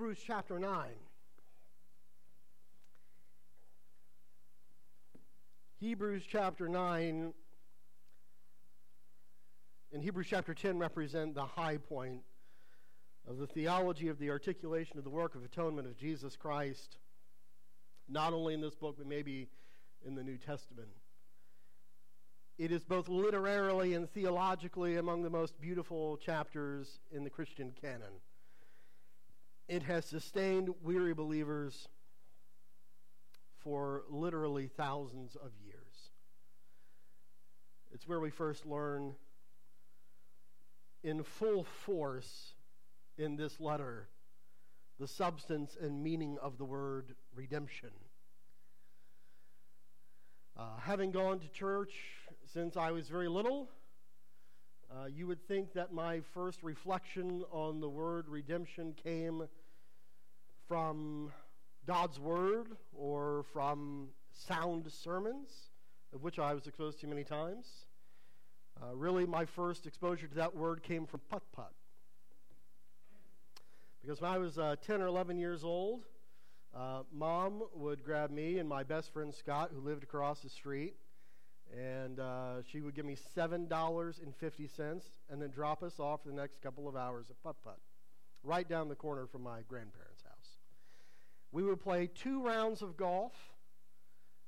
Hebrews chapter 9. Hebrews chapter 9 and Hebrews chapter 10 represent the high point of the theology of the articulation of the work of atonement of Jesus Christ, not only in this book, but maybe in the New Testament. It is both literarily and theologically among the most beautiful chapters in the Christian canon. It has sustained weary believers for literally thousands of years. It's where we first learn in full force in this letter the substance and meaning of the word redemption. Uh, having gone to church since I was very little, uh, you would think that my first reflection on the word redemption came from God's Word or from sound sermons, of which I was exposed to many times. Uh, really, my first exposure to that word came from putt putt. Because when I was uh, 10 or 11 years old, uh, mom would grab me and my best friend Scott, who lived across the street, and uh, she would give me $7.50 and then drop us off for the next couple of hours at putt putt, right down the corner from my grandparents'. We would play two rounds of golf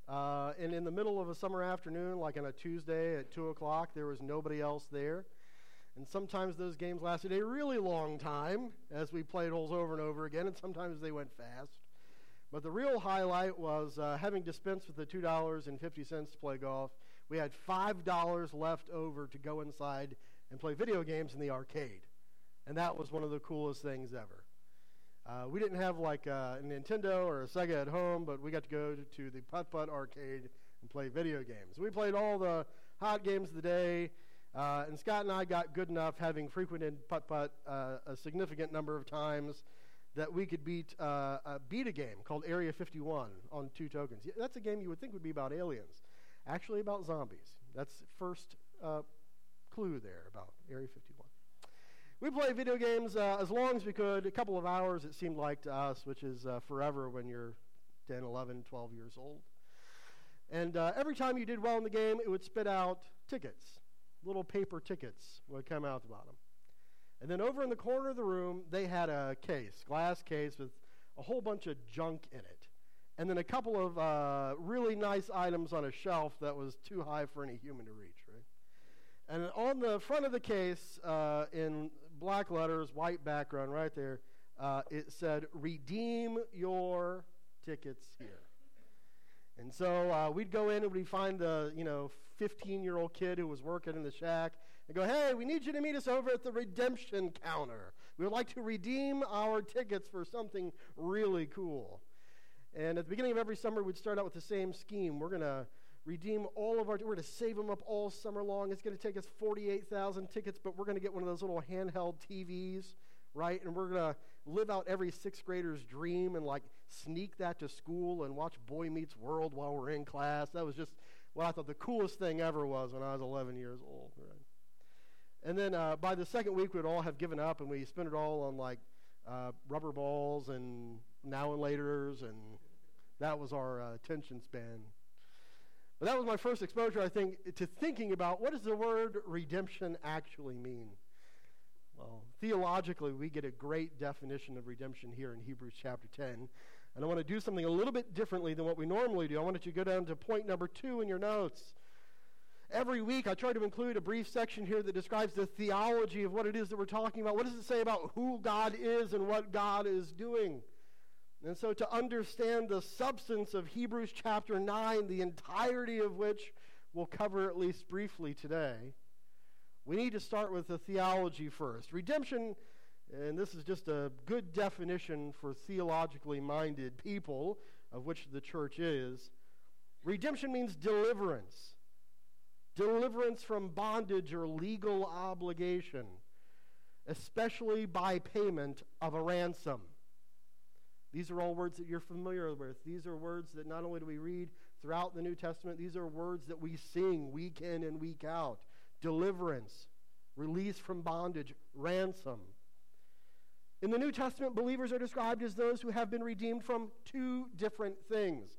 uh, and in the middle of a summer afternoon, like on a Tuesday at 2 o'clock, there was nobody else there. And sometimes those games lasted a really long time as we played holes over and over again, and sometimes they went fast. But the real highlight was uh, having dispensed with the $2.50 to play golf, we had $5 left over to go inside and play video games in the arcade. And that was one of the coolest things ever. Uh, we didn't have like a Nintendo or a Sega at home, but we got to go to the Putt Putt arcade and play video games. We played all the hot games of the day, uh, and Scott and I got good enough, having frequented Putt Putt uh, a significant number of times, that we could beat uh, beat a game called Area 51 on two tokens. That's a game you would think would be about aliens, actually about zombies. That's first uh, clue there about Area 51. We played video games uh, as long as we could, a couple of hours it seemed like to us, which is uh, forever when you're 10, 11, 12 years old. And uh, every time you did well in the game, it would spit out tickets. Little paper tickets would come out the bottom. And then over in the corner of the room, they had a case, glass case with a whole bunch of junk in it. And then a couple of uh, really nice items on a shelf that was too high for any human to reach, right? And on the front of the case, uh, in black letters, white background right there. Uh, it said, Redeem your tickets here. And so uh, we'd go in and we'd find the, you know, 15 year old kid who was working in the shack and go, hey, we need you to meet us over at the redemption counter. We would like to redeem our tickets for something really cool. And at the beginning of every summer, we'd start out with the same scheme. We're going to redeem all of our, we're going to save them up all summer long. It's going to take us 48,000 tickets, but we're going to get one of those little handheld TVs, right? And we're going to live out every sixth grader's dream and like sneak that to school and watch Boy Meets World while we're in class. That was just what I thought the coolest thing ever was when I was 11 years old, right? And then uh, by the second week, we'd all have given up and we spent it all on like uh, rubber balls and now and laters, and that was our uh, attention span. But that was my first exposure, I think, to thinking about what does the word redemption actually mean? Well, theologically, we get a great definition of redemption here in Hebrews chapter 10. And I want to do something a little bit differently than what we normally do. I want you to go down to point number two in your notes. Every week, I try to include a brief section here that describes the theology of what it is that we're talking about. What does it say about who God is and what God is doing? And so, to understand the substance of Hebrews chapter 9, the entirety of which we'll cover at least briefly today, we need to start with the theology first. Redemption, and this is just a good definition for theologically minded people, of which the church is. Redemption means deliverance, deliverance from bondage or legal obligation, especially by payment of a ransom. These are all words that you're familiar with. These are words that not only do we read throughout the New Testament, these are words that we sing week in and week out deliverance, release from bondage, ransom. In the New Testament, believers are described as those who have been redeemed from two different things.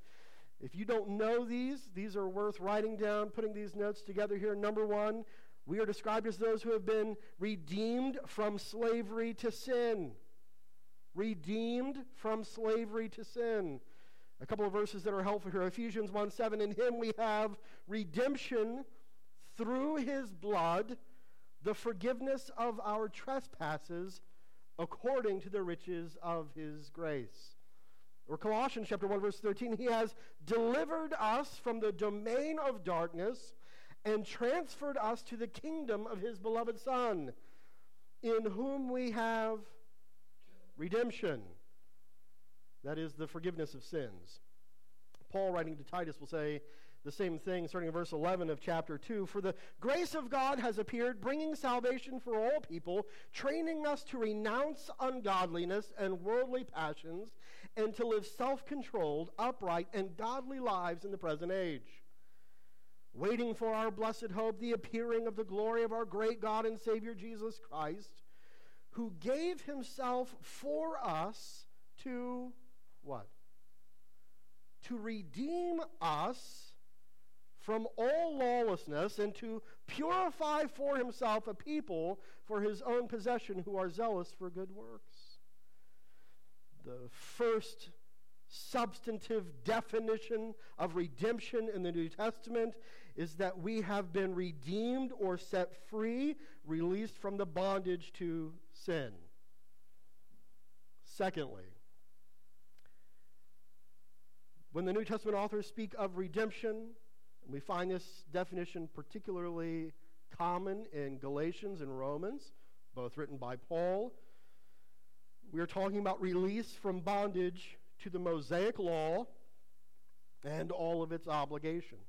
If you don't know these, these are worth writing down, putting these notes together here. Number one, we are described as those who have been redeemed from slavery to sin. Redeemed from slavery to sin. A couple of verses that are helpful here. Ephesians 1 7. In him we have redemption through his blood, the forgiveness of our trespasses according to the riches of his grace. Or Colossians chapter 1 verse 13, he has delivered us from the domain of darkness and transferred us to the kingdom of his beloved son, in whom we have redemption. That is the forgiveness of sins. Paul writing to Titus will say, the same thing, starting in verse 11 of chapter 2. For the grace of God has appeared, bringing salvation for all people, training us to renounce ungodliness and worldly passions, and to live self controlled, upright, and godly lives in the present age. Waiting for our blessed hope, the appearing of the glory of our great God and Savior Jesus Christ, who gave himself for us to what? To redeem us from all lawlessness and to purify for himself a people for his own possession who are zealous for good works. The first substantive definition of redemption in the New Testament is that we have been redeemed or set free, released from the bondage to sin. Secondly, when the New Testament authors speak of redemption, we find this definition particularly common in Galatians and Romans, both written by Paul. We are talking about release from bondage to the Mosaic law and all of its obligations.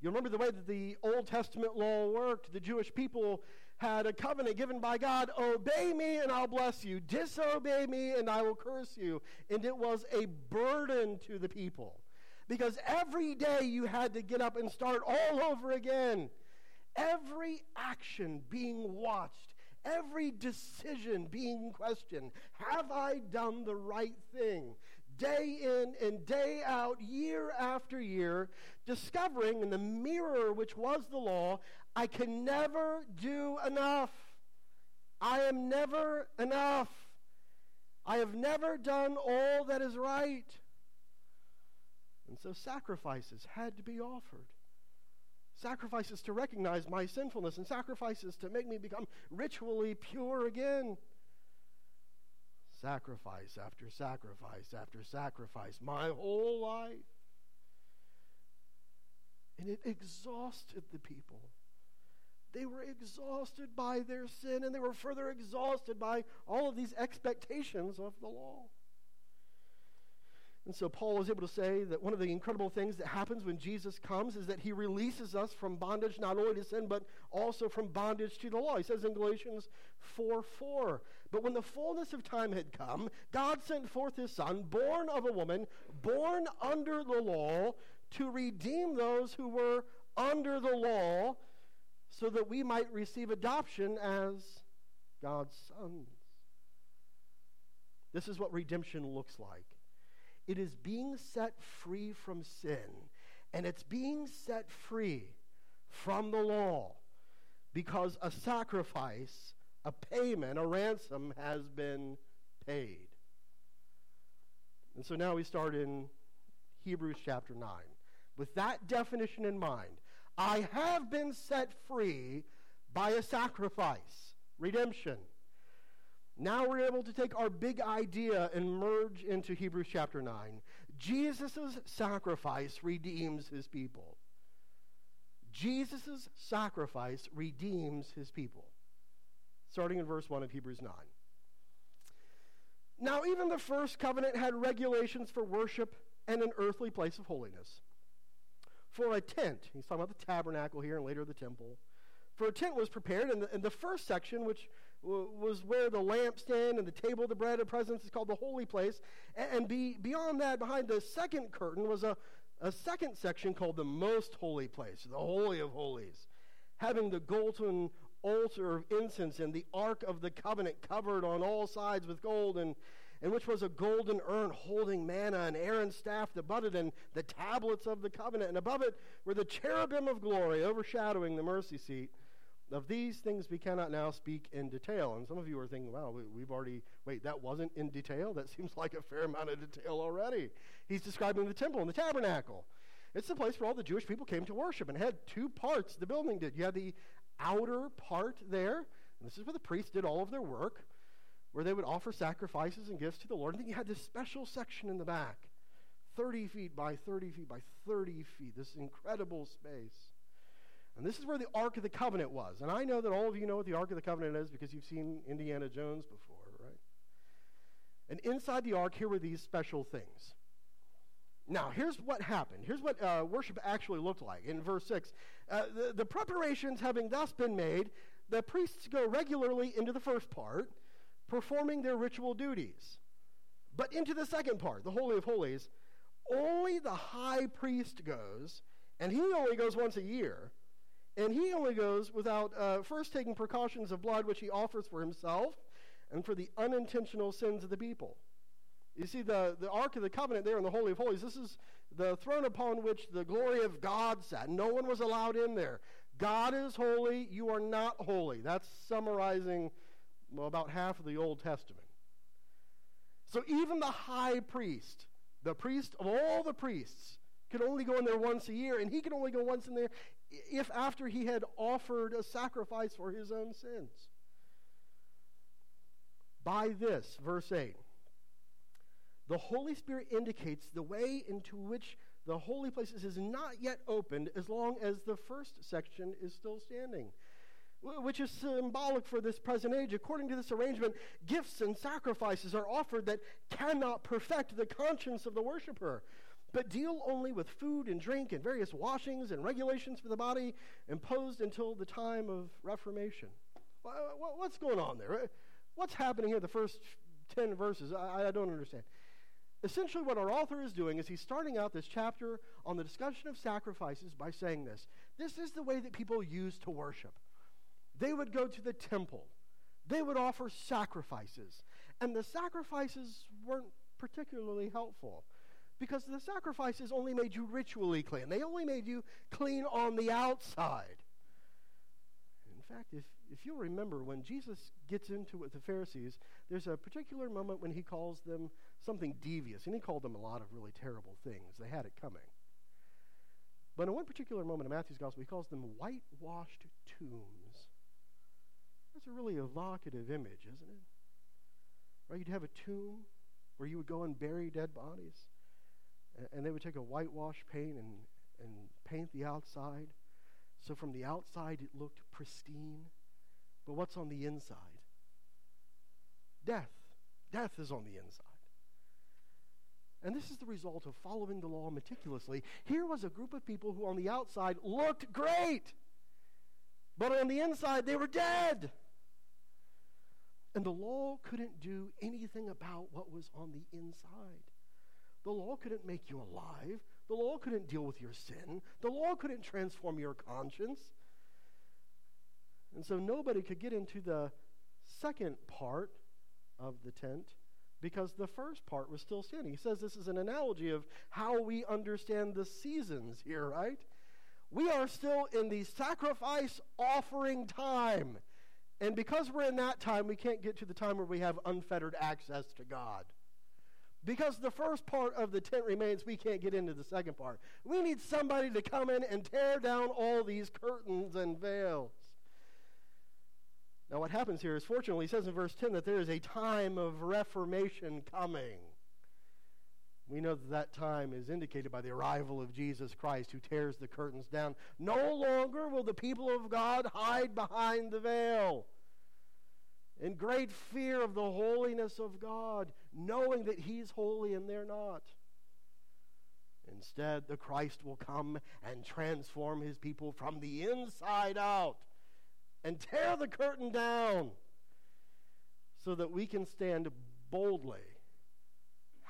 You remember the way that the Old Testament law worked. The Jewish people had a covenant given by God obey me and I'll bless you, disobey me and I will curse you. And it was a burden to the people because every day you had to get up and start all over again. Every action being watched, every decision being questioned. Have I done the right thing? Day in and day out, year after year, discovering in the mirror which was the law, I can never do enough. I am never enough. I have never done all that is right. And so sacrifices had to be offered. Sacrifices to recognize my sinfulness, and sacrifices to make me become ritually pure again. Sacrifice after sacrifice after sacrifice, my whole life. And it exhausted the people. They were exhausted by their sin, and they were further exhausted by all of these expectations of the law. And so Paul is able to say that one of the incredible things that happens when Jesus comes is that he releases us from bondage not only to sin, but also from bondage to the law. He says in Galatians 4 4, But when the fullness of time had come, God sent forth his Son, born of a woman, born under the law, to redeem those who were under the law, so that we might receive adoption as God's sons. This is what redemption looks like. It is being set free from sin, and it's being set free from the law because a sacrifice, a payment, a ransom has been paid. And so now we start in Hebrews chapter 9. With that definition in mind, I have been set free by a sacrifice, redemption. Now we're able to take our big idea and merge into Hebrews chapter 9. Jesus' sacrifice redeems his people. Jesus' sacrifice redeems his people. Starting in verse 1 of Hebrews 9. Now, even the first covenant had regulations for worship and an earthly place of holiness. For a tent, he's talking about the tabernacle here and later the temple. For a tent was prepared, and the, and the first section, which was where the lampstand and the table of the bread of presence is called the holy place. And, and be, beyond that, behind the second curtain, was a, a second section called the most holy place, the Holy of Holies, having the golden altar of incense and the ark of the covenant covered on all sides with gold and in which was a golden urn holding manna and Aaron's staff that budded and the tablets of the covenant and above it were the cherubim of glory overshadowing the mercy seat of these things we cannot now speak in detail. And some of you are thinking, wow, we, have already, wait, that wasn't in detail? That seems like a fair amount of detail already. He's describing the temple and the tabernacle. It's the place where all the Jewish people came to worship, and had two parts the building did. You had the outer part there, and this is where the priests did all of their work, where they would offer sacrifices and gifts to the Lord. And then you had this special section in the back, 30 feet by 30 feet by 30 feet, this incredible space. And this is where the Ark of the Covenant was. And I know that all of you know what the Ark of the Covenant is because you've seen Indiana Jones before, right? And inside the Ark, here were these special things. Now, here's what happened. Here's what uh, worship actually looked like in verse 6. Uh, the, the preparations having thus been made, the priests go regularly into the first part, performing their ritual duties. But into the second part, the Holy of Holies, only the high priest goes, and he only goes once a year. And he only goes without uh, first taking precautions of blood, which he offers for himself and for the unintentional sins of the people. You see, the, the Ark of the Covenant there in the Holy of Holies, this is the throne upon which the glory of God sat. No one was allowed in there. God is holy, you are not holy. That's summarizing well, about half of the Old Testament. So even the high priest, the priest of all the priests, could only go in there once a year, and he could only go once in there if after he had offered a sacrifice for his own sins. By this, verse 8, the Holy Spirit indicates the way into which the holy places is not yet opened as long as the first section is still standing, which is symbolic for this present age. According to this arrangement, gifts and sacrifices are offered that cannot perfect the conscience of the worshiper, but deal only with food and drink and various washings and regulations for the body imposed until the time of Reformation. What's going on there? What's happening here, the first 10 verses? I, don't understand. Essentially, what our author is doing is he's starting out this chapter on the discussion of sacrifices by saying this This is the way that people used to worship. They would go to the temple, they would offer sacrifices, and the sacrifices weren't particularly helpful because the sacrifices only made you ritually clean, they only made you clean on the outside. In fact, if, if you'll remember, when Jesus gets into it with the Pharisees, there's a particular moment when he calls them something devious, and he called them a lot of really terrible things. They had it coming. But in one particular moment in Matthew's gospel, he calls them whitewashed tombs. That's a really evocative image, isn't it? Right? You'd have a tomb where you would go and bury dead bodies, and they would take a whitewash paint and, and paint the outside. So from the outside, it looked pristine. But what's on the inside? Death. Death is on the inside. And this is the result of following the law meticulously. Here was a group of people who on the outside looked great, but on the inside they were dead. And the law couldn't do anything about what was on the inside. The law couldn't make you alive. The law couldn't deal with your sin. The law couldn't transform your conscience. And so nobody could get into the second part of the tent because the first part was still standing. He says this is an analogy of how we understand the seasons here, right? We are still in the sacrifice offering time. And because we're in that time, we can't get to the time where we have unfettered access to God. Because the first part of the tent remains, we can't get into the second part. We need somebody to come in and tear down all these curtains and veils. Now, what happens here is, fortunately, he says in verse 10 that there is a time of reformation coming. We know that that time is indicated by the arrival of Jesus Christ, who tears the curtains down. No longer will the people of God hide behind the veil in great fear of the holiness of God, knowing that He's holy and they're not. Instead, the Christ will come and transform His people from the inside out and tear the curtain down so that we can stand boldly,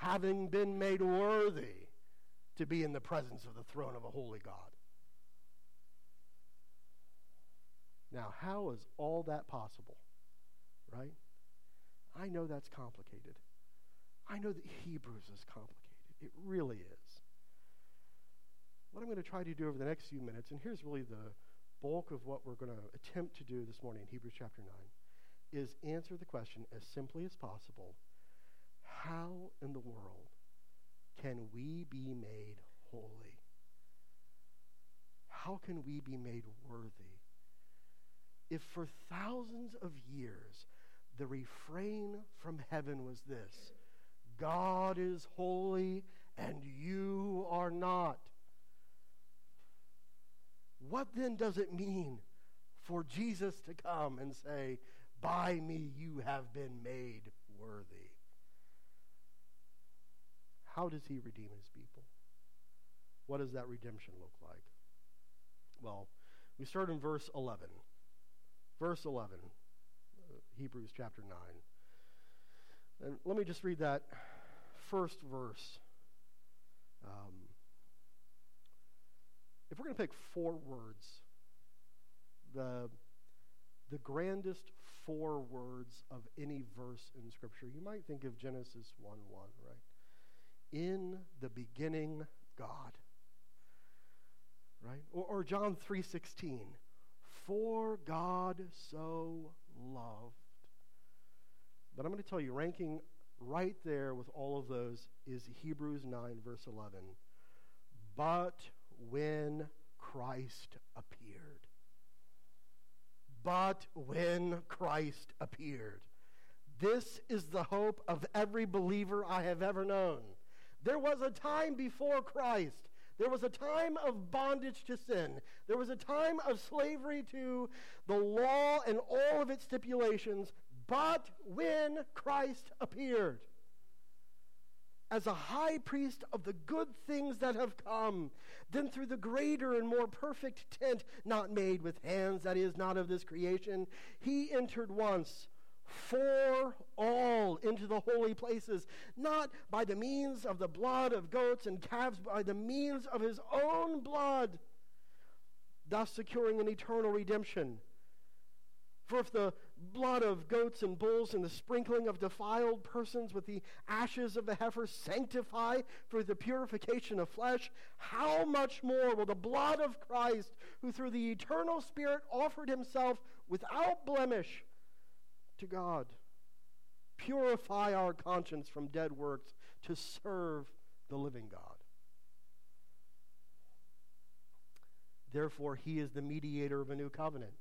having been made worthy to be in the presence of the throne of a holy God. Now, how is all that possible? Right? I know that's complicated. I know that Hebrews is complicated. It really is. What I'm going to try to do over the next few minutes, and here's really the bulk of what we're going to attempt to do this morning in Hebrews chapter 9, is answer the question as simply as possible how in the world can we be made holy? How can we be made worthy? If for thousands of years the refrain from heaven was this God is holy and you are not. What then does it mean for Jesus to come and say, By me you have been made worthy? How does he redeem his people? What does that redemption look like? Well, we start in verse 11. Verse 11, uh, Hebrews chapter 9. And let me just read that first verse. Um, if we're going to pick four words, the, the grandest four words of any verse in Scripture, you might think of Genesis 1 1, right? In the beginning, God. Right? Or, or John 3.16. For God so loved. But I'm going to tell you, ranking right there with all of those is Hebrews 9, verse 11. But when Christ appeared. But when Christ appeared. This is the hope of every believer I have ever known. There was a time before Christ. There was a time of bondage to sin. There was a time of slavery to the law and all of its stipulations. But when Christ appeared, as a high priest of the good things that have come, then through the greater and more perfect tent, not made with hands, that is, not of this creation, he entered once for all into the holy places, not by the means of the blood of goats and calves, but by the means of his own blood, thus securing an eternal redemption. For if the blood of goats and bulls and the sprinkling of defiled persons with the ashes of the heifer sanctify for the purification of flesh, how much more will the blood of Christ, who through the eternal Spirit offered himself without blemish to God, purify our conscience from dead works to serve the living God? Therefore, he is the mediator of a new covenant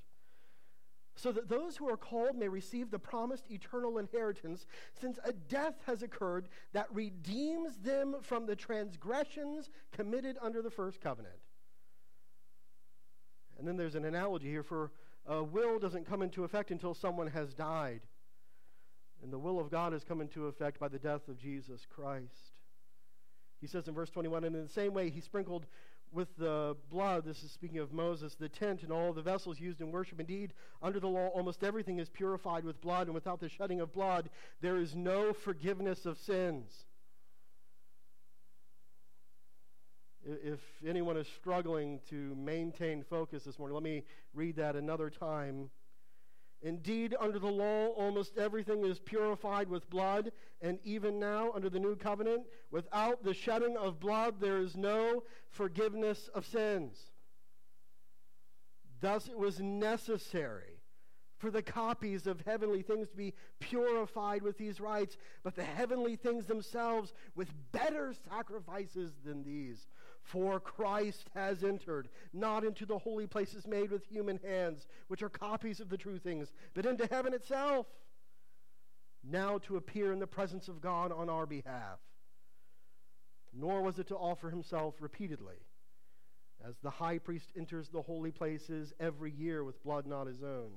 so that those who are called may receive the promised eternal inheritance, since a death has occurred that redeems them from the transgressions committed under the first covenant. And then there's an analogy here for a will doesn't come into effect until someone has died. And the will of God has come into effect by the death of Jesus Christ. He says in verse 21, and in the same way, he sprinkled with the blood, this is speaking of Moses, the tent and all the vessels used in worship. Indeed, under the law, almost everything is purified with blood, and without the shedding of blood, there is no forgiveness of sins. If anyone is struggling to maintain focus this morning, let me read that another time. Indeed, under the law, almost everything is purified with blood, and even now, under the new covenant, without the shedding of blood, there is no forgiveness of sins. Thus, it was necessary for the copies of heavenly things to be purified with these rites, but the heavenly things themselves with better sacrifices than these. For Christ has entered, not into the holy places made with human hands, which are copies of the true things, but into heaven itself, now to appear in the presence of God on our behalf. Nor was it to offer himself repeatedly, as the high priest enters the holy places every year with blood not his own.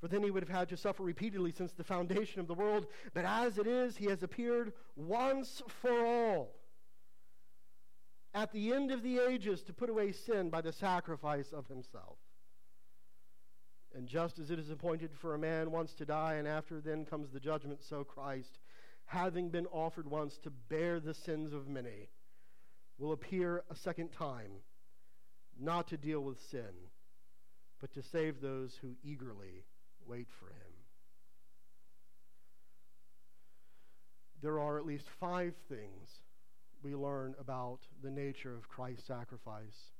For then he would have had to suffer repeatedly since the foundation of the world. But as it is, he has appeared once for all at the end of the ages to put away sin by the sacrifice of himself. And just as it is appointed for a man once to die, and after then comes the judgment, so Christ, having been offered once to bear the sins of many, will appear a second time, not to deal with sin, but to save those who eagerly wait for him. There are at least five things we learn about the nature of Christ's sacrifice.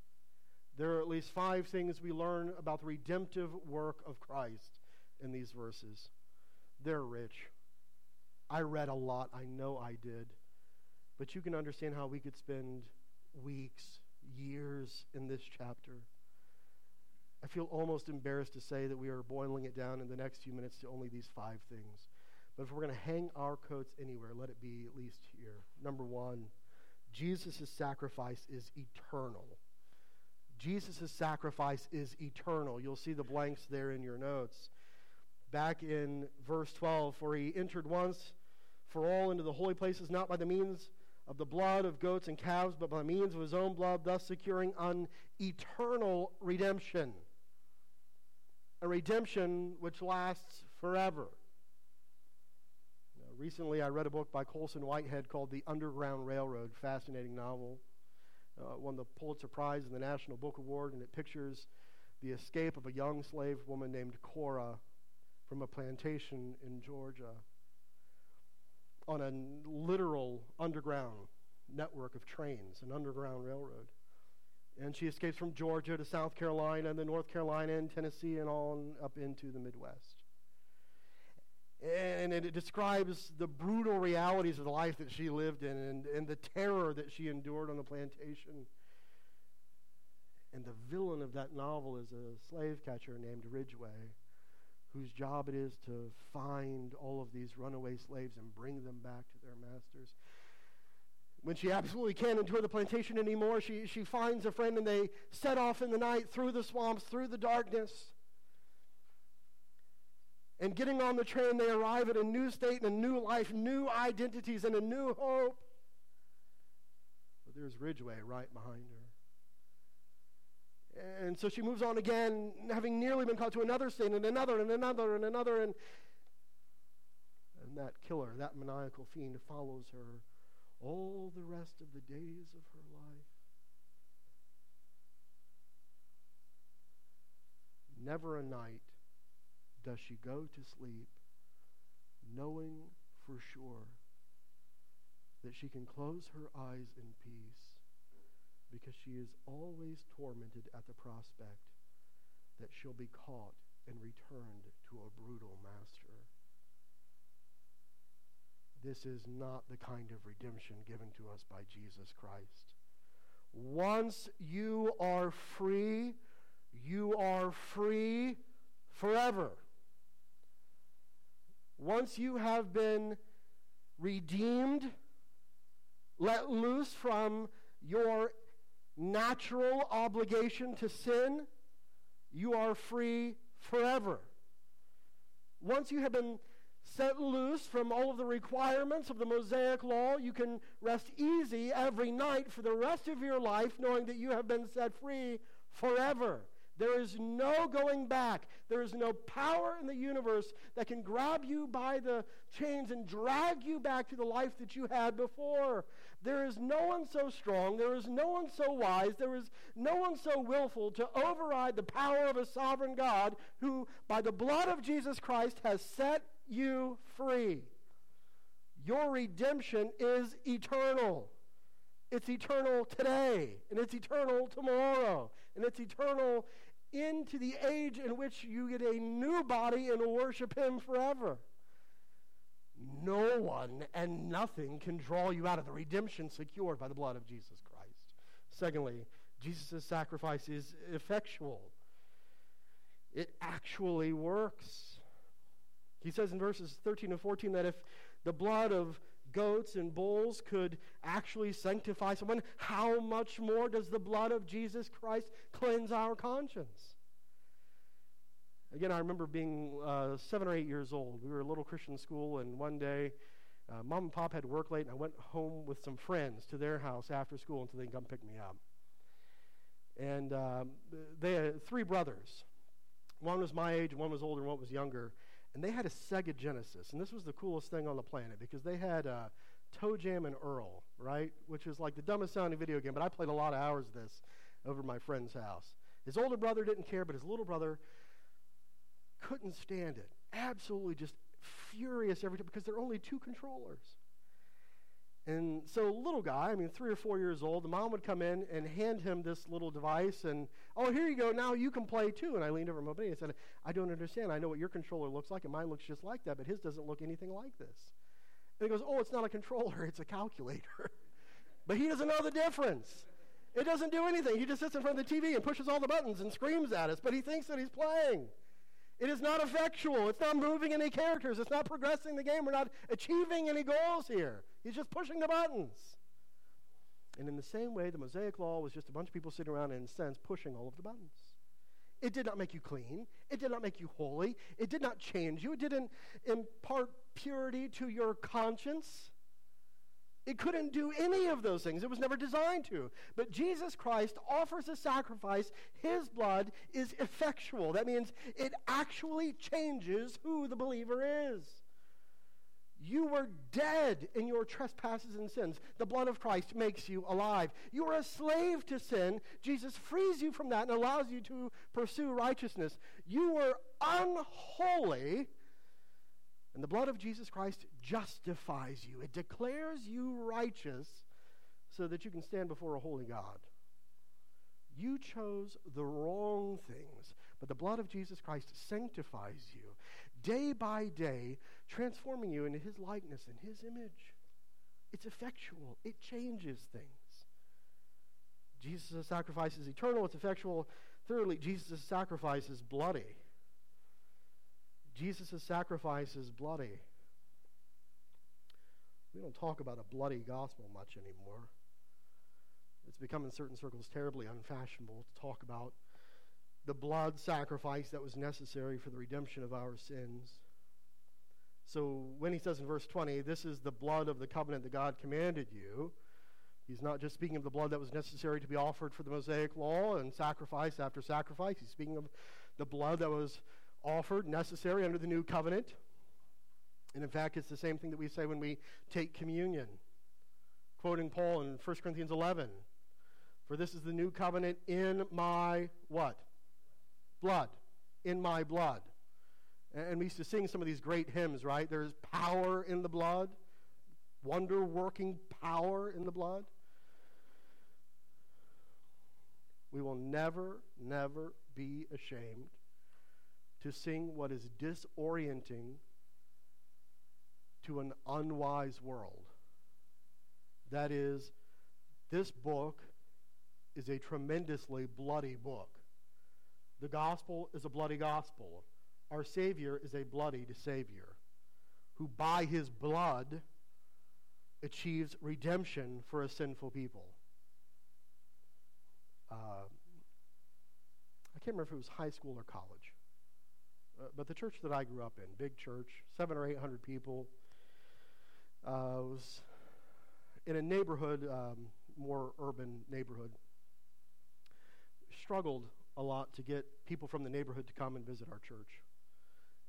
There are at least five things we learn about the redemptive work of Christ in these verses. They're rich. I read a lot, I know I did. But you can understand how we could spend weeks, years in this chapter. I feel almost embarrassed to say that we are boiling it down in the next few minutes to only these five things. But if we're going to hang our coats anywhere, let it be at least here. Number one, Jesus' sacrifice is eternal. Jesus' sacrifice is eternal. You'll see the blanks there in your notes. Back in verse 12, for he entered once for all into the holy places, not by the means of the blood of goats and calves, but by means of his own blood, thus securing an eternal redemption. A redemption which lasts forever. Recently, I read a book by Colson Whitehead called The Underground Railroad, fascinating novel. Uh, won the Pulitzer Prize and the National Book Award, and it pictures the escape of a young slave woman named Cora from a plantation in Georgia on a literal underground network of trains, an underground railroad. And she escapes from Georgia to South Carolina and then North Carolina and Tennessee and on up into the Midwest. And it describes the brutal realities of the life that she lived in and, and the terror that she endured on the plantation. And the villain of that novel is a slave catcher named Ridgeway whose job it is to find all of these runaway slaves and bring them back to their masters. When she absolutely can't endure the plantation anymore, she, she finds a friend and they set off in the night through the swamps, through the darkness. And getting on the train, they arrive at a new state and a new life, new identities, and a new hope. But there's Ridgeway right behind her. And so she moves on again, having nearly been caught to another sin, and another, and another, and another. And, and that killer, that maniacal fiend, follows her all the rest of the days of her life. Never a night does she go to sleep knowing for sure that she can close her eyes in peace because she is always tormented at the prospect that she'll be caught and returned to a brutal master. This is not the kind of redemption given to us by Jesus Christ. Once you are free, you are free forever. Once you have been redeemed, let loose from your natural obligation to sin, you are free forever. Once you have been set loose from all of the requirements of the Mosaic law, you can rest easy every night for the rest of your life knowing that you have been set free forever. There is no going back. There is no power in the universe that can grab you by the chains and drag you back to the life that you had before. There is no one so strong, there is no one so wise, there is no one so willful to override the power of a sovereign God who, by the blood of Jesus Christ, has set you free. Your redemption is eternal. It's eternal today, and it's eternal tomorrow, and it's eternal into the age in which you get a new body and worship Him forever. No one and nothing can draw you out of the redemption secured by the blood of Jesus Christ. Secondly, Jesus' sacrifice is effectual, it actually works. He says in verses 13 and 14 that if the blood of goats and bulls could actually sanctify someone, how much more does the blood of Jesus Christ cleanse our conscience? Again, I remember being uh, seven or eight years old. We were a little Christian school, and one day, uh, mom and pop had work late, and I went home with some friends to their house after school until they come pick me up. And um, they had three brothers. One was my age, one was older, and one was younger. And they had a Sega Genesis, and this was the coolest thing on the planet because they had uh, ToeJam and Earl, right? Which is like the dumbest sounding video game, but I played a lot of hours of this over my friend's house. His older brother didn't care, but his little brother couldn't stand it. Absolutely just furious every time because there are only two controllers. And so, little guy, I mean, three or four years old, the mom would come in and hand him this little device, and oh, here you go, now you can play too. And I leaned over my buddy and said, I don't understand. I know what your controller looks like, and mine looks just like that, but his doesn't look anything like this. And he goes, Oh, it's not a controller, it's a calculator. but he doesn't know the difference. It doesn't do anything. He just sits in front of the TV and pushes all the buttons and screams at us, but he thinks that he's playing. It is not effectual. It's not moving any characters. It's not progressing the game. We're not achieving any goals here. He's just pushing the buttons. And in the same way, the Mosaic Law was just a bunch of people sitting around, in a sense, pushing all of the buttons. It did not make you clean. It did not make you holy. It did not change you. It didn't impart purity to your conscience. It couldn't do any of those things. It was never designed to. But Jesus Christ offers a sacrifice. His blood is effectual. That means it actually changes who the believer is. You were dead in your trespasses and sins. The blood of Christ makes you alive. You were a slave to sin. Jesus frees you from that and allows you to pursue righteousness. You were unholy and the blood of Jesus Christ justifies you, it declares you righteous so that you can stand before a holy God. You chose the wrong things, but the blood of Jesus Christ sanctifies you day by day, transforming you into his likeness and his image. It's effectual, it changes things. Jesus' sacrifice is eternal, it's effectual. Thirdly, Jesus' sacrifice is bloody. Jesus' sacrifice is bloody. We don't talk about a bloody gospel much anymore. It's become in certain circles terribly unfashionable to talk about the blood sacrifice that was necessary for the redemption of our sins. So when he says in verse 20, this is the blood of the covenant that God commanded you, he's not just speaking of the blood that was necessary to be offered for the Mosaic law and sacrifice after sacrifice. He's speaking of the blood that was offered, necessary under the new covenant. And in fact, it's the same thing that we say when we take communion. Quoting Paul in 1 Corinthians 11 For this is the new covenant in my what? Blood. In my blood. And we used to sing some of these great hymns, right? There's power in the blood, wonder working power in the blood. We will never, never be ashamed to sing what is disorienting to an unwise world. That is, this book is a tremendously bloody book. The gospel is a bloody gospel. Our Savior is a bloodied Savior who, by his blood, achieves redemption for a sinful people. Uh, I can't remember if it was high school or college. Uh, but the church that I grew up in, big church, seven or eight hundred people, uh, was in a neighborhood, um, more urban neighborhood. Struggled a lot to get people from the neighborhood to come and visit our church.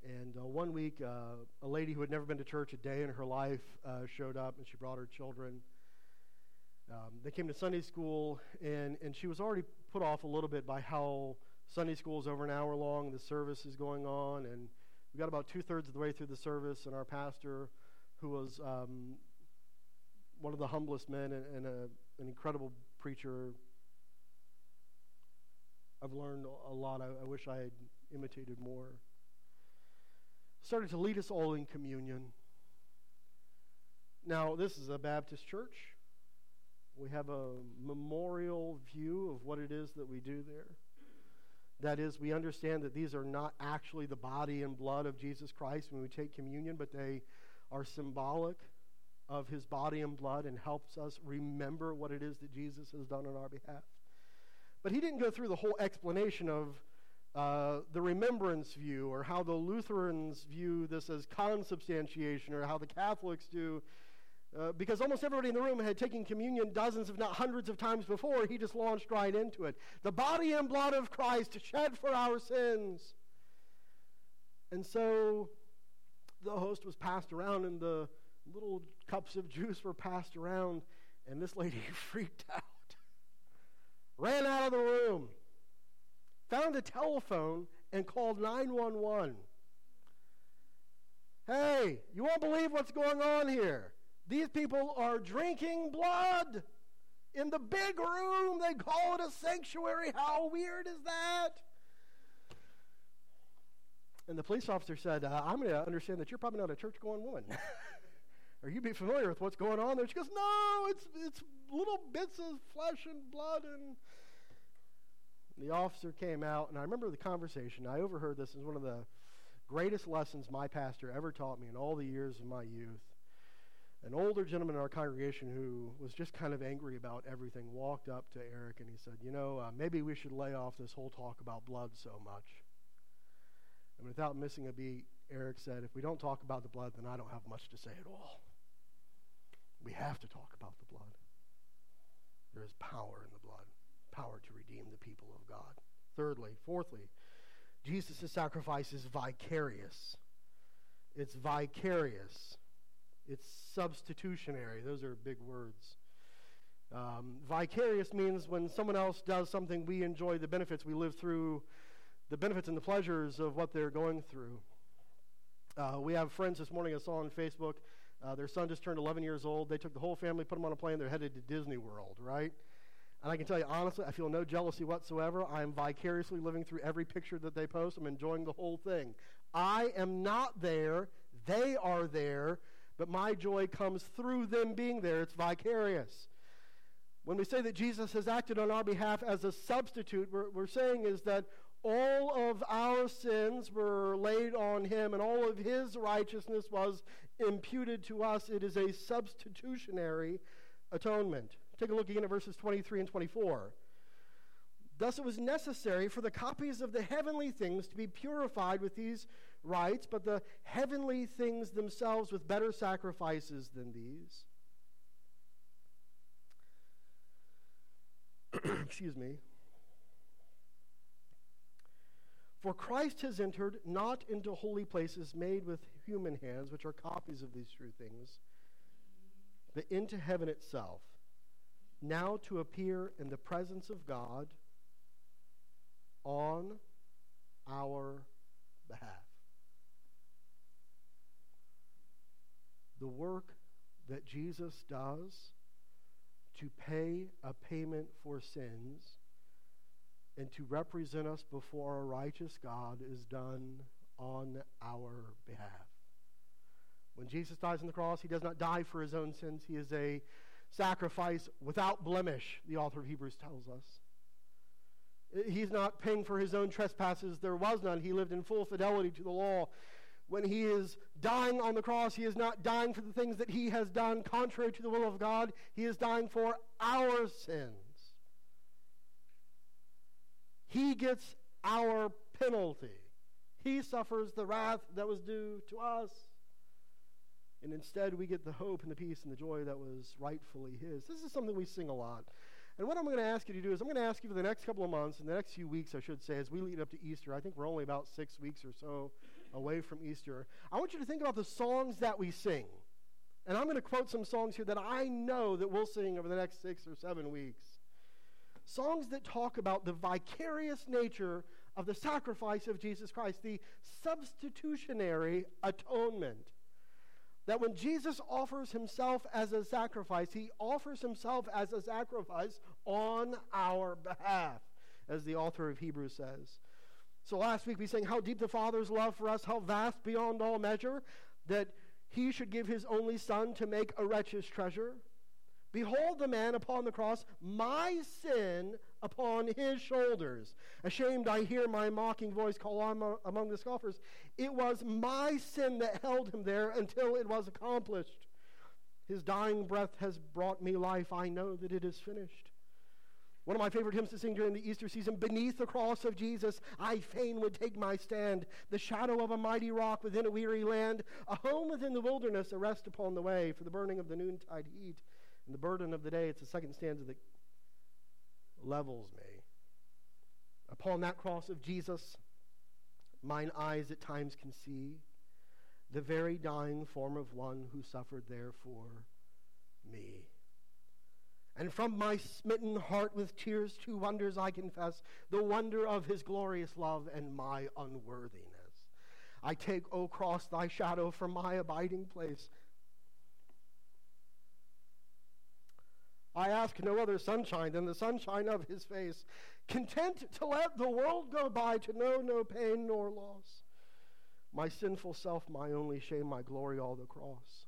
And uh, one week, uh, a lady who had never been to church a day in her life uh, showed up, and she brought her children. Um, they came to Sunday school, and, and she was already put off a little bit by how Sunday school is over an hour long. The service is going on, and we got about two thirds of the way through the service, and our pastor, who was um, one of the humblest men and, and a, an incredible preacher, I've learned a lot. I, I wish I had imitated more. Started to lead us all in communion. Now, this is a Baptist church. We have a memorial view of what it is that we do there. That is, we understand that these are not actually the body and blood of Jesus Christ when we take communion, but they are symbolic of his body and blood and helps us remember what it is that Jesus has done on our behalf. But he didn't go through the whole explanation of uh, the remembrance view or how the Lutherans view this as consubstantiation or how the Catholics do uh, because almost everybody in the room had taken communion dozens, if not hundreds of times before, he just launched right into it. The body and blood of Christ shed for our sins. And so the host was passed around, and the little cups of juice were passed around, and this lady freaked out, ran out of the room. Found a telephone and called 911. Hey, you won't believe what's going on here. These people are drinking blood in the big room. They call it a sanctuary. How weird is that? And the police officer said, uh, I'm going to understand that you're probably not a church going woman. Are you be familiar with what's going on there? She goes, No, it's, it's little bits of flesh and blood. And the officer came out, and I remember the conversation. I overheard this as one of the greatest lessons my pastor ever taught me in all the years of my youth an older gentleman in our congregation who was just kind of angry about everything walked up to Eric and he said, You know, uh, maybe we should lay off this whole talk about blood so much. And without missing a beat, Eric said, If we don't talk about the blood, then I don't have much to say at all. We have to talk about the blood. There is power in the blood, power to redeem the people of God. Thirdly, fourthly, Jesus' sacrifice is vicarious. It's vicarious. It's substitutionary. Those are big words. Um, vicarious means when someone else does something, we enjoy the benefits. We live through the benefits and the pleasures of what they're going through. Uh, we have friends this morning I saw on Facebook. Uh, their son just turned 11 years old. They took the whole family, put them on a plane. They're headed to Disney World, right? And I can tell you honestly, I feel no jealousy whatsoever. I'm vicariously living through every picture that they post. I'm enjoying the whole thing. I am not there. They are there but my joy comes through them being there. It's vicarious. When we say that Jesus has acted on our behalf as a substitute, we're, we're saying is that all of our sins were laid on him and all of his righteousness was imputed to us. It is a substitutionary atonement. Take a look again at verses 23 and 24. Thus it was necessary for the copies of the heavenly things to be purified with these rites, but the heavenly things themselves with better sacrifices than these. Excuse me. For Christ has entered not into holy places made with human hands, which are copies of these true things, but into heaven itself, now to appear in the presence of God on our behalf. the work that Jesus does to pay a payment for sins and to represent us before a righteous God is done on our behalf. When Jesus dies on the cross, he does not die for his own sins. He is a sacrifice without blemish, the author of Hebrews tells us. He's not paying for his own trespasses. There was none. He lived in full fidelity to the law when he is dying on the cross, he is not dying for the things that he has done contrary to the will of God. He is dying for our sins. He gets our penalty. He suffers the wrath that was due to us. And instead, we get the hope and the peace and the joy that was rightfully his. This is something we sing a lot. And what I'm going to ask you to do is, I'm going to ask you for the next couple of months, in the next few weeks, I should say, as we lead up to Easter. I think we're only about six weeks or so away from Easter, I want you to think about the songs that we sing. And I'm going to quote some songs here that I know that we'll sing over the next six or seven weeks. Songs that talk about the vicarious nature of the sacrifice of Jesus Christ, the substitutionary atonement. That when Jesus offers himself as a sacrifice, he offers himself as a sacrifice on our behalf, as the author of Hebrews says. So last week we sang how deep the Father's love for us, how vast beyond all measure, that he should give his only Son to make a wretch's treasure. Behold the man upon the cross, my sin upon his shoulders. Ashamed, I hear my mocking voice call on among the scoffers. It was my sin that held him there until it was accomplished. His dying breath has brought me life. I know that it is finished. One of my favorite hymns to sing during the Easter season Beneath the cross of Jesus, I fain would take my stand. The shadow of a mighty rock within a weary land, a home within the wilderness, a rest upon the way for the burning of the noontide heat and the burden of the day. It's the second stanza that levels me. Upon that cross of Jesus, mine eyes at times can see the very dying form of one who suffered there for me. And from my smitten heart with tears two wonders I confess the wonder of his glorious love and my unworthiness. I take, O cross, thy shadow from my abiding place. I ask no other sunshine than the sunshine of his face, content to let the world go by, to know no pain nor loss. My sinful self, my only shame, my glory, all the cross.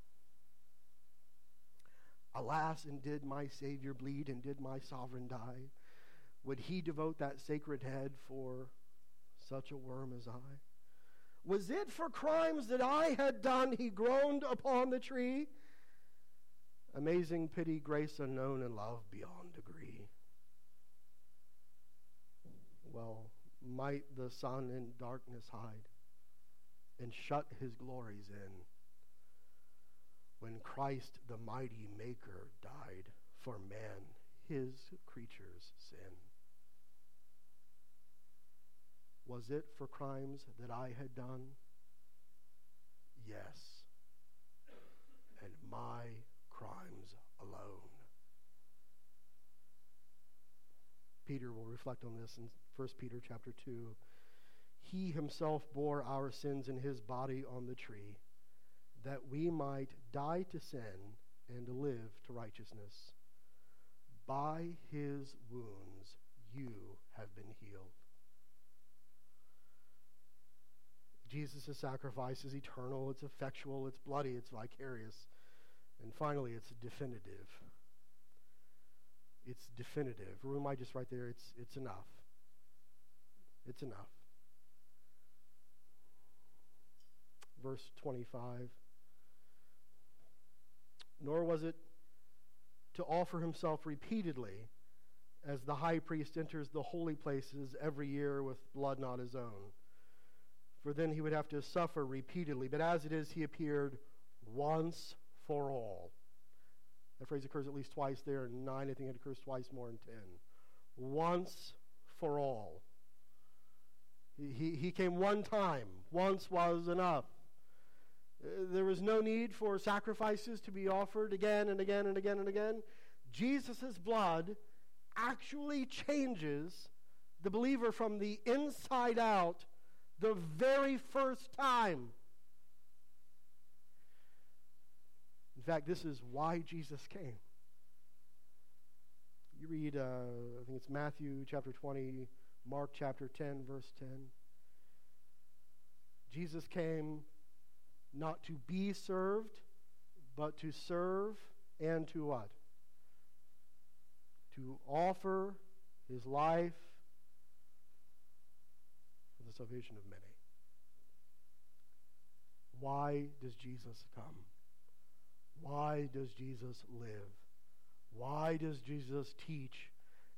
Alas, and did my Savior bleed, and did my sovereign die? Would he devote that sacred head for such a worm as I? Was it for crimes that I had done he groaned upon the tree? Amazing pity, grace unknown, and love beyond degree. Well, might the sun in darkness hide and shut his glories in when Christ, the mighty Maker, died for man, his creature's sin? Was it for crimes that I had done? Yes. And my crimes alone. Peter will reflect on this in 1 Peter chapter 2. He himself bore our sins in his body on the tree that we might die to sin and live to righteousness. By his wounds you have been healed. Jesus' sacrifice is eternal, it's effectual, it's bloody, it's vicarious. And finally, it's definitive. It's definitive. Might just write there, it's, it's enough. It's enough. Verse 25 nor was it to offer himself repeatedly as the high priest enters the holy places every year with blood not his own. For then he would have to suffer repeatedly. But as it is, he appeared once for all. That phrase occurs at least twice there, and nine, I think it occurs twice more in ten. Once for all. He, he, he came one time. Once was enough. Uh, there was no need for sacrifices to be offered again and again and again and again. Jesus' blood actually changes the believer from the inside out the very first time. In fact, this is why Jesus came. You read, uh, I think it's Matthew chapter 20, Mark chapter 10, verse 10. Jesus came not to be served, but to serve and to what? To offer his life for the salvation of many. Why does Jesus come? Why does Jesus live? Why does Jesus teach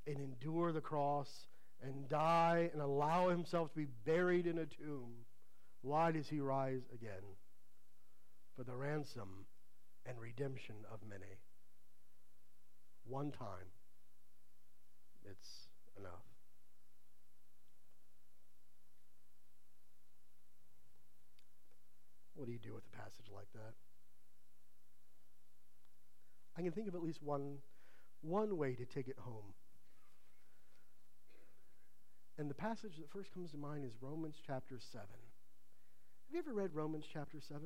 and endure the cross and die and allow himself to be buried in a tomb? Why does he rise again? for the ransom and redemption of many. One time, it's enough. What do you do with a passage like that? I can think of at least one, one way to take it home. And the passage that first comes to mind is Romans chapter 7. Have you ever read Romans chapter 7?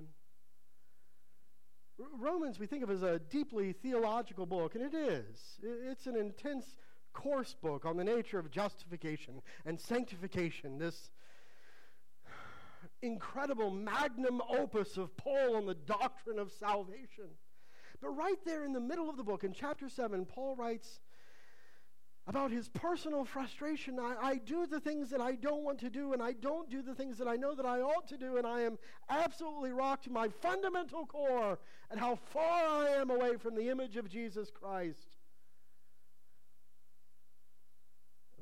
Romans we think of as a deeply theological book, and it is. It's an intense course book on the nature of justification and sanctification, this incredible magnum opus of Paul on the doctrine of salvation. But right there in the middle of the book, in chapter 7, Paul writes about his personal frustration. I, I, do the things that I don't want to do, and I don't do the things that I know that I ought to do, and I am absolutely rocked to my fundamental core at how far I am away from the image of Jesus Christ.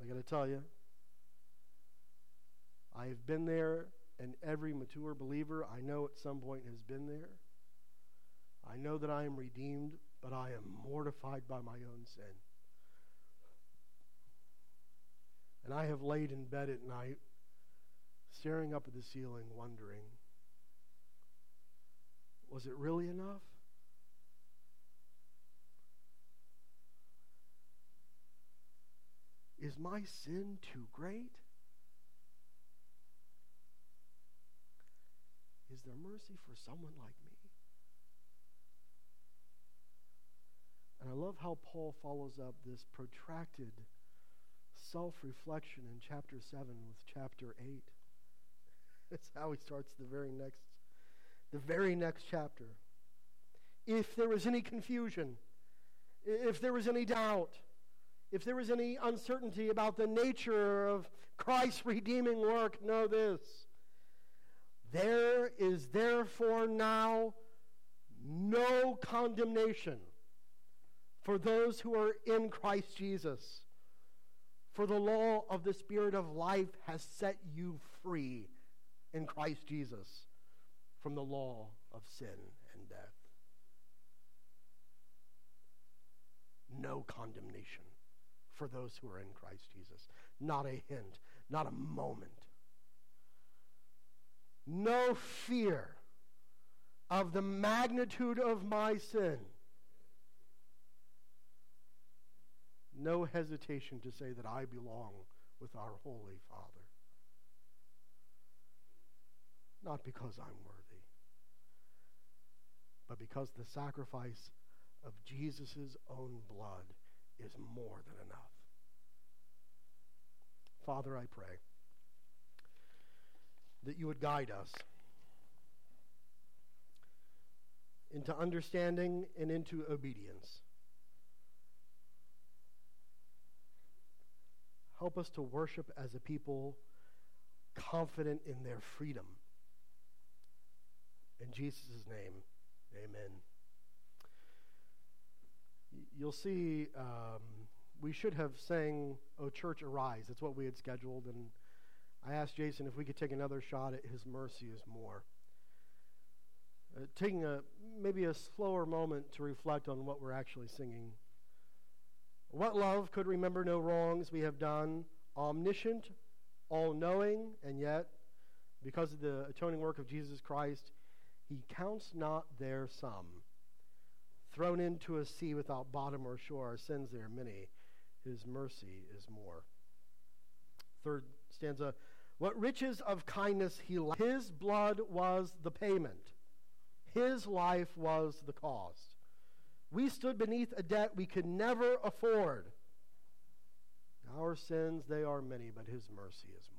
I got to tell you, I have been there, and every mature believer I know at some point has been there. I know that I am redeemed, but I am mortified by my own sin. And I have laid in bed at night, staring up at the ceiling, wondering was it really enough? Is my sin too great? Is there mercy for someone like me? And I love how Paul follows up this protracted self reflection in chapter 7 with chapter 8. That's how he starts the very next the very next chapter. If there was any confusion, if there was any doubt, if there was any uncertainty about the nature of Christ's redeeming work, know this. There is therefore now no condemnation for those who are in Christ Jesus. For the law of the Spirit of life has set you free in Christ Jesus from the law of sin and death. No condemnation for those who are in Christ Jesus. Not a hint, not a moment. No fear of the magnitude of my sin no hesitation to say that I belong with our Holy Father. Not because I'm worthy, but because the sacrifice of Jesus' own blood is more than enough. Father, I pray that you would guide us into understanding and into obedience. Help us to worship as a people confident in their freedom. In Jesus' name, amen. You'll see, um, we should have sang, O Church, Arise. That's what we had scheduled. And I asked Jason if we could take another shot at His Mercy is More. Uh, taking a maybe a slower moment to reflect on what we're actually singing. What love could remember no wrongs we have done, omniscient, all knowing, and yet, because of the atoning work of Jesus Christ, he counts not their sum. Thrown into a sea without bottom or shore, our sins there are many, his mercy is more. Third stanza What riches of kindness he left. His blood was the payment, his life was the cost. We stood beneath a debt we could never afford. Our sins, they are many, but his mercy is more.